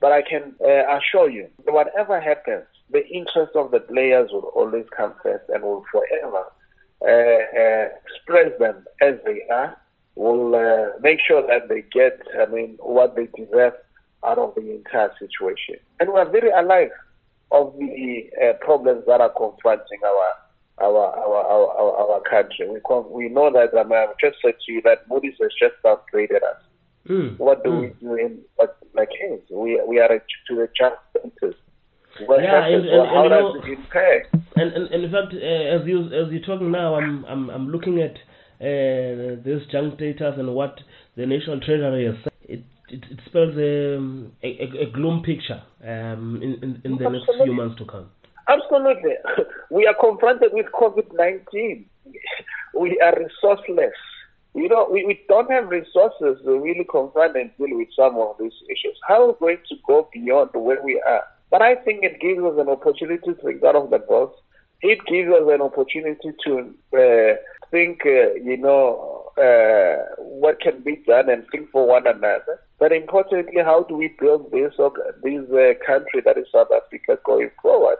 But I can uh, assure you, whatever happens, the interest of the players will always come first and will forever uh, uh, express them as they are. Will uh, make sure that they get, I mean, what they deserve out of the entire situation. And we are very alive of the uh, problems that are confronting our our our our, our, our country. We we know that I mean, I've just said to you that Moody's has just downgraded us. Mm. What do mm. we do in what like case? We we are to the junk status. What yeah, and, and, how and, does know, it? And, and, and in fact, uh, as you as you're talking now, I'm I'm I'm looking at uh, this junk data and what the National Treasury has said. It it, it spells um, a, a, a gloom picture um, in, in, in the Absolutely. next few months to come. Absolutely. We are confronted with COVID 19. We are resourceless. You know, we, we don't have resources to really confront and deal with some of these issues. How are we going to go beyond where we are? But I think it gives us an opportunity to think out of the box. It gives us an opportunity to uh, think, uh, you know, uh, what can be done and think for one another. But importantly, how do we build this, this uh, country that is South Africa going forward?